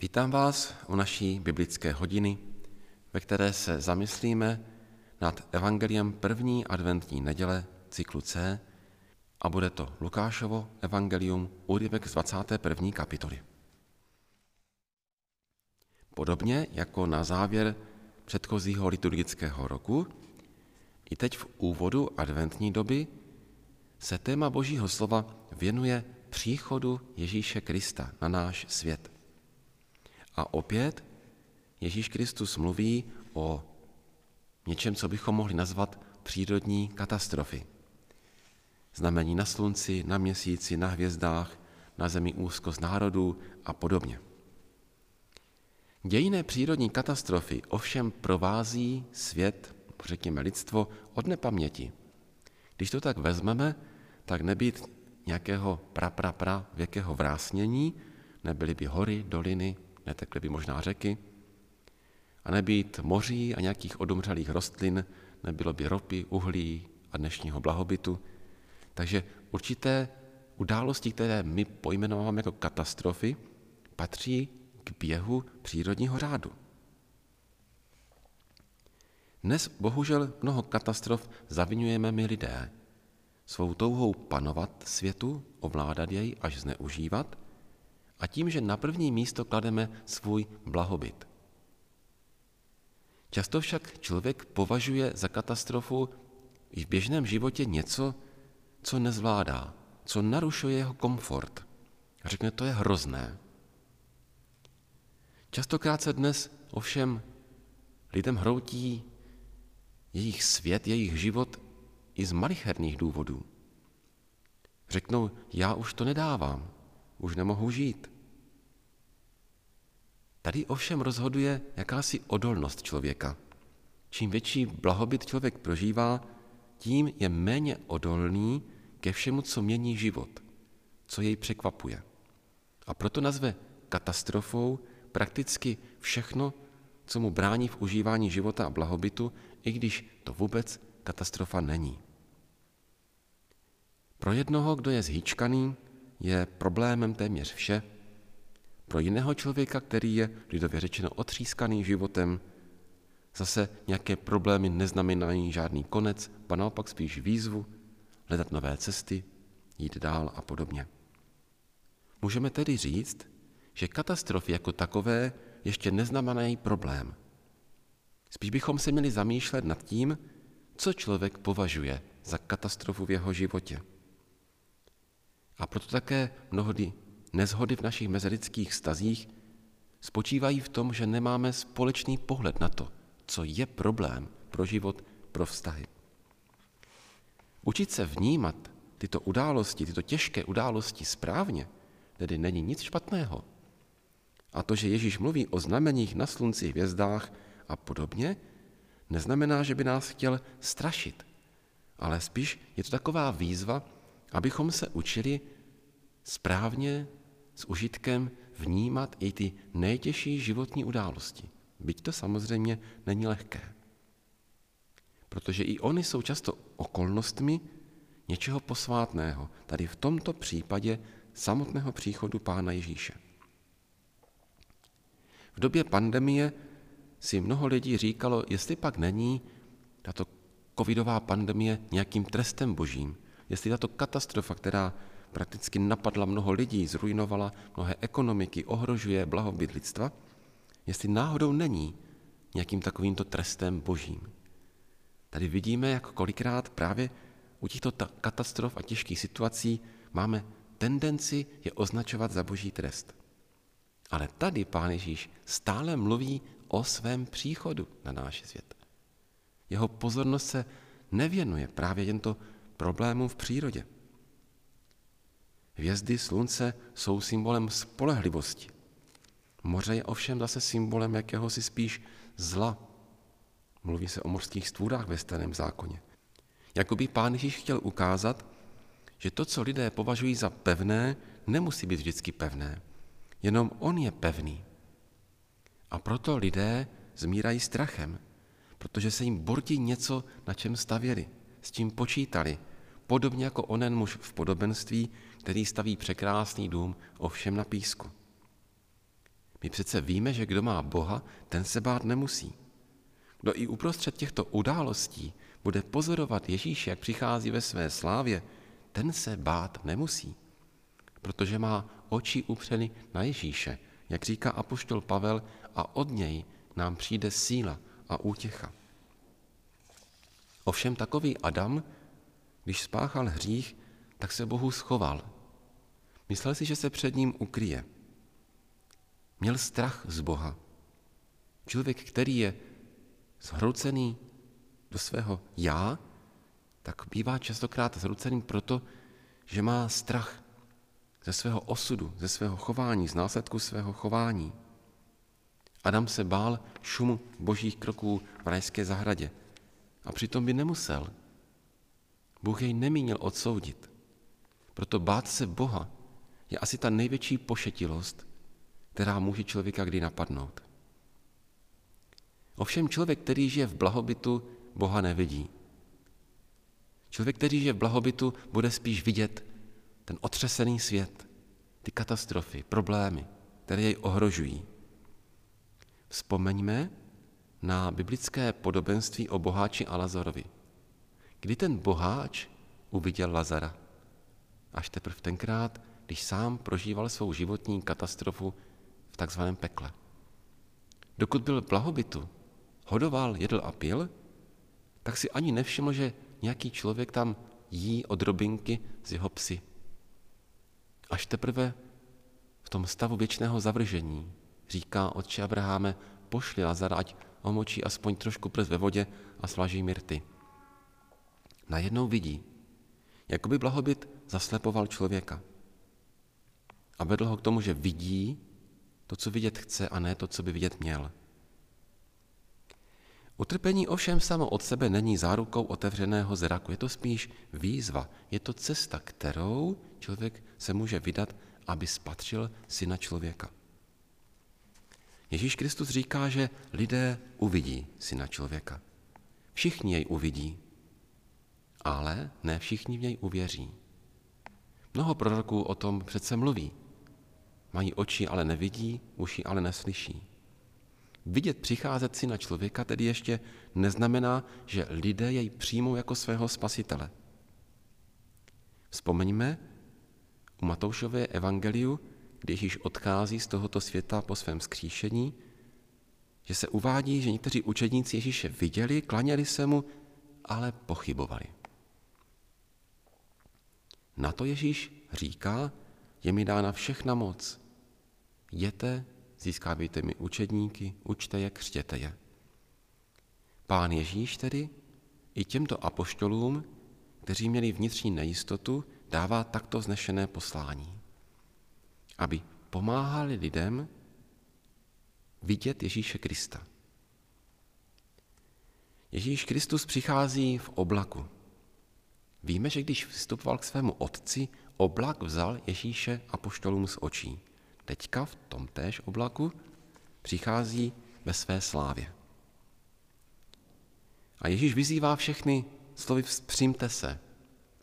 Vítám vás u naší biblické hodiny, ve které se zamyslíme nad evangeliem první adventní neděle cyklu C a bude to Lukášovo evangelium úryvek z 21. kapitoly. Podobně jako na závěr předchozího liturgického roku, i teď v úvodu adventní doby se téma Božího slova věnuje příchodu Ježíše Krista na náš svět. A opět Ježíš Kristus mluví o něčem, co bychom mohli nazvat přírodní katastrofy. Znamení na slunci, na měsíci, na hvězdách, na zemi úzkost národů a podobně. Dějné přírodní katastrofy ovšem provází svět, řekněme lidstvo, od nepaměti. Když to tak vezmeme, tak nebýt nějakého pra, pra, pra věkého vrásnění, nebyly by hory, doliny, netekly by možná řeky, a nebýt moří a nějakých odumřelých rostlin, nebylo by ropy, uhlí a dnešního blahobytu. Takže určité události, které my pojmenováváme jako katastrofy, patří k běhu přírodního řádu. Dnes bohužel mnoho katastrof zavinujeme my lidé. Svou touhou panovat světu, ovládat jej až zneužívat a tím, že na první místo klademe svůj blahobyt. Často však člověk považuje za katastrofu i v běžném životě něco, co nezvládá, co narušuje jeho komfort. A řekne, to je hrozné. Častokrát se dnes ovšem lidem hroutí jejich svět, jejich život i z malicherných důvodů. Řeknou, já už to nedávám, už nemohu žít. Tady ovšem rozhoduje jakási odolnost člověka. Čím větší blahobyt člověk prožívá, tím je méně odolný ke všemu, co mění život, co jej překvapuje. A proto nazve katastrofou prakticky všechno, co mu brání v užívání života a blahobytu, i když to vůbec katastrofa není. Pro jednoho, kdo je zhýčkaný, je problémem téměř vše. Pro jiného člověka, který je lidově řečeno otřískaný životem, zase nějaké problémy neznamenají žádný konec, pa naopak spíš výzvu, hledat nové cesty, jít dál a podobně. Můžeme tedy říct, že katastrofy jako takové ještě neznamenají problém. Spíš bychom se měli zamýšlet nad tím, co člověk považuje za katastrofu v jeho životě. A proto také mnohdy nezhody v našich mezilidských stazích spočívají v tom, že nemáme společný pohled na to, co je problém pro život, pro vztahy. Učit se vnímat tyto události, tyto těžké události správně, tedy není nic špatného. A to, že Ježíš mluví o znameních na slunci, hvězdách a podobně, neznamená, že by nás chtěl strašit, ale spíš je to taková výzva, abychom se učili správně s užitkem vnímat i ty nejtěžší životní události. Byť to samozřejmě není lehké. Protože i oni jsou často okolnostmi něčeho posvátného, tady v tomto případě samotného příchodu Pána Ježíše. V době pandemie si mnoho lidí říkalo, jestli pak není tato covidová pandemie nějakým trestem božím, jestli tato katastrofa, která prakticky napadla mnoho lidí, zrujnovala mnohé ekonomiky, ohrožuje blahobyt lidstva, jestli náhodou není nějakým takovýmto trestem božím. Tady vidíme, jak kolikrát právě u těchto katastrof a těžkých situací máme tendenci je označovat za boží trest. Ale tady Pán Ježíš stále mluví o svém příchodu na náš svět. Jeho pozornost se nevěnuje právě těmto problémům v přírodě. Hvězdy slunce jsou symbolem spolehlivosti. Moře je ovšem zase symbolem jakéhosi spíš zla. Mluví se o mořských stvůrách ve starém zákoně. Jakoby pán Ježíš chtěl ukázat, že to, co lidé považují za pevné, nemusí být vždycky pevné. Jenom on je pevný. A proto lidé zmírají strachem, protože se jim bortí něco, na čem stavěli, s čím počítali, podobně jako onen muž v podobenství, který staví překrásný dům ovšem na písku. My přece víme, že kdo má Boha, ten se bát nemusí. Kdo i uprostřed těchto událostí bude pozorovat Ježíše, jak přichází ve své slávě, ten se bát nemusí, protože má oči upřeny na Ježíše, jak říká apoštol Pavel, a od něj nám přijde síla a útěcha. Ovšem takový Adam, když spáchal hřích, tak se Bohu schoval. Myslel si, že se před ním ukryje. Měl strach z Boha. Člověk, který je zhroucený do svého já, tak bývá častokrát zhrouceným proto, že má strach ze svého osudu, ze svého chování, z následku svého chování. Adam se bál šumu božích kroků v rajské zahradě a přitom by nemusel. Bůh jej nemínil odsoudit. Proto bát se Boha je asi ta největší pošetilost, která může člověka kdy napadnout. Ovšem člověk, který žije v blahobytu, Boha nevidí. Člověk, který žije v blahobytu, bude spíš vidět ten otřesený svět, ty katastrofy, problémy, které jej ohrožují. Vzpomeňme na biblické podobenství o boháči a Lazarovi. Kdy ten boháč uviděl Lazara? Až teprve tenkrát, když sám prožíval svou životní katastrofu v takzvaném pekle. Dokud byl v blahobytu, hodoval, jedl a pil, tak si ani nevšiml, že nějaký člověk tam jí od robinky z jeho psy. Až teprve v tom stavu věčného zavržení říká otče Abraháme, pošli Lazara, ať omočí aspoň trošku prst ve vodě a slaží mirty. Najednou vidí, jako by blahobyt zaslepoval člověka. A vedl ho k tomu, že vidí to, co vidět chce, a ne to, co by vidět měl. Utrpení ovšem samo od sebe není zárukou otevřeného zraku, je to spíš výzva, je to cesta, kterou člověk se může vydat, aby spatřil syna člověka. Ježíš Kristus říká, že lidé uvidí syna člověka. Všichni jej uvidí, ale ne všichni v něj uvěří. Mnoho proroků o tom přece mluví. Mají oči, ale nevidí, uši, ale neslyší. Vidět přicházet syna člověka tedy ještě neznamená, že lidé jej přijmou jako svého spasitele. Vzpomeňme u Matoušové evangeliu, když již odchází z tohoto světa po svém skříšení, že se uvádí, že někteří učedníci Ježíše viděli, klaněli se mu, ale pochybovali. Na to Ježíš říká, je mi dána všechna moc. Jděte, získávejte mi učedníky, učte je, křtěte je. Pán Ježíš tedy i těmto apoštolům, kteří měli vnitřní nejistotu, dává takto znešené poslání aby pomáhali lidem vidět Ježíše Krista. Ježíš Kristus přichází v oblaku. Víme, že když vstupoval k svému otci, oblak vzal Ježíše a poštolům z očí. Teďka v tom též oblaku přichází ve své slávě. A Ježíš vyzývá všechny slovy vzpřímte se,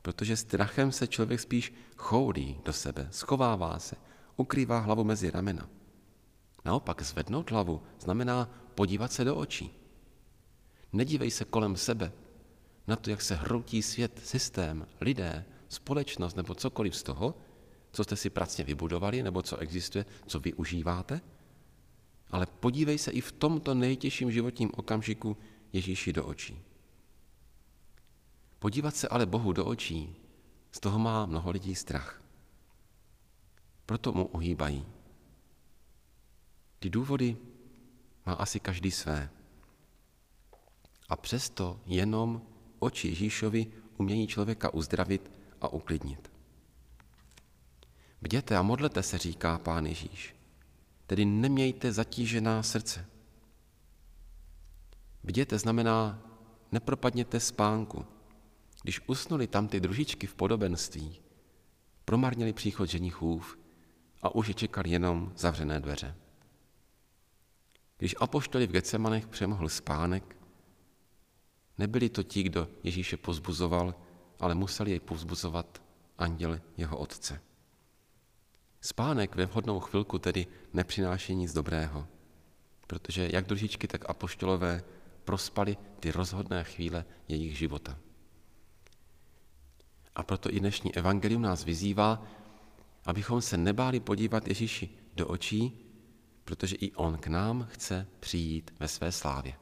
protože strachem se člověk spíš choulí do sebe, schovává se, ukrývá hlavu mezi ramena. Naopak zvednout hlavu znamená podívat se do očí. Nedívej se kolem sebe na to, jak se hroutí svět, systém, lidé, společnost nebo cokoliv z toho, co jste si pracně vybudovali nebo co existuje, co využíváte, ale podívej se i v tomto nejtěžším životním okamžiku Ježíši do očí. Podívat se ale Bohu do očí, z toho má mnoho lidí strach proto mu uhýbají. Ty důvody má asi každý své. A přesto jenom oči Ježíšovi umějí člověka uzdravit a uklidnit. Bděte a modlete se, říká pán Ježíš, tedy nemějte zatížená srdce. Bděte znamená nepropadněte spánku. Když usnuli tam ty družičky v podobenství, promarnili příchod ženichův, a už je čekal jenom zavřené dveře. Když apoštoli v Getsemanech přemohl spánek, nebyli to ti, kdo Ježíše pozbuzoval, ale museli jej pozbuzovat anděl jeho otce. Spánek ve vhodnou chvilku tedy nepřináší nic dobrého, protože jak družičky, tak apoštolové prospali ty rozhodné chvíle jejich života. A proto i dnešní evangelium nás vyzývá, abychom se nebáli podívat Ježíši do očí, protože i on k nám chce přijít ve své slávě.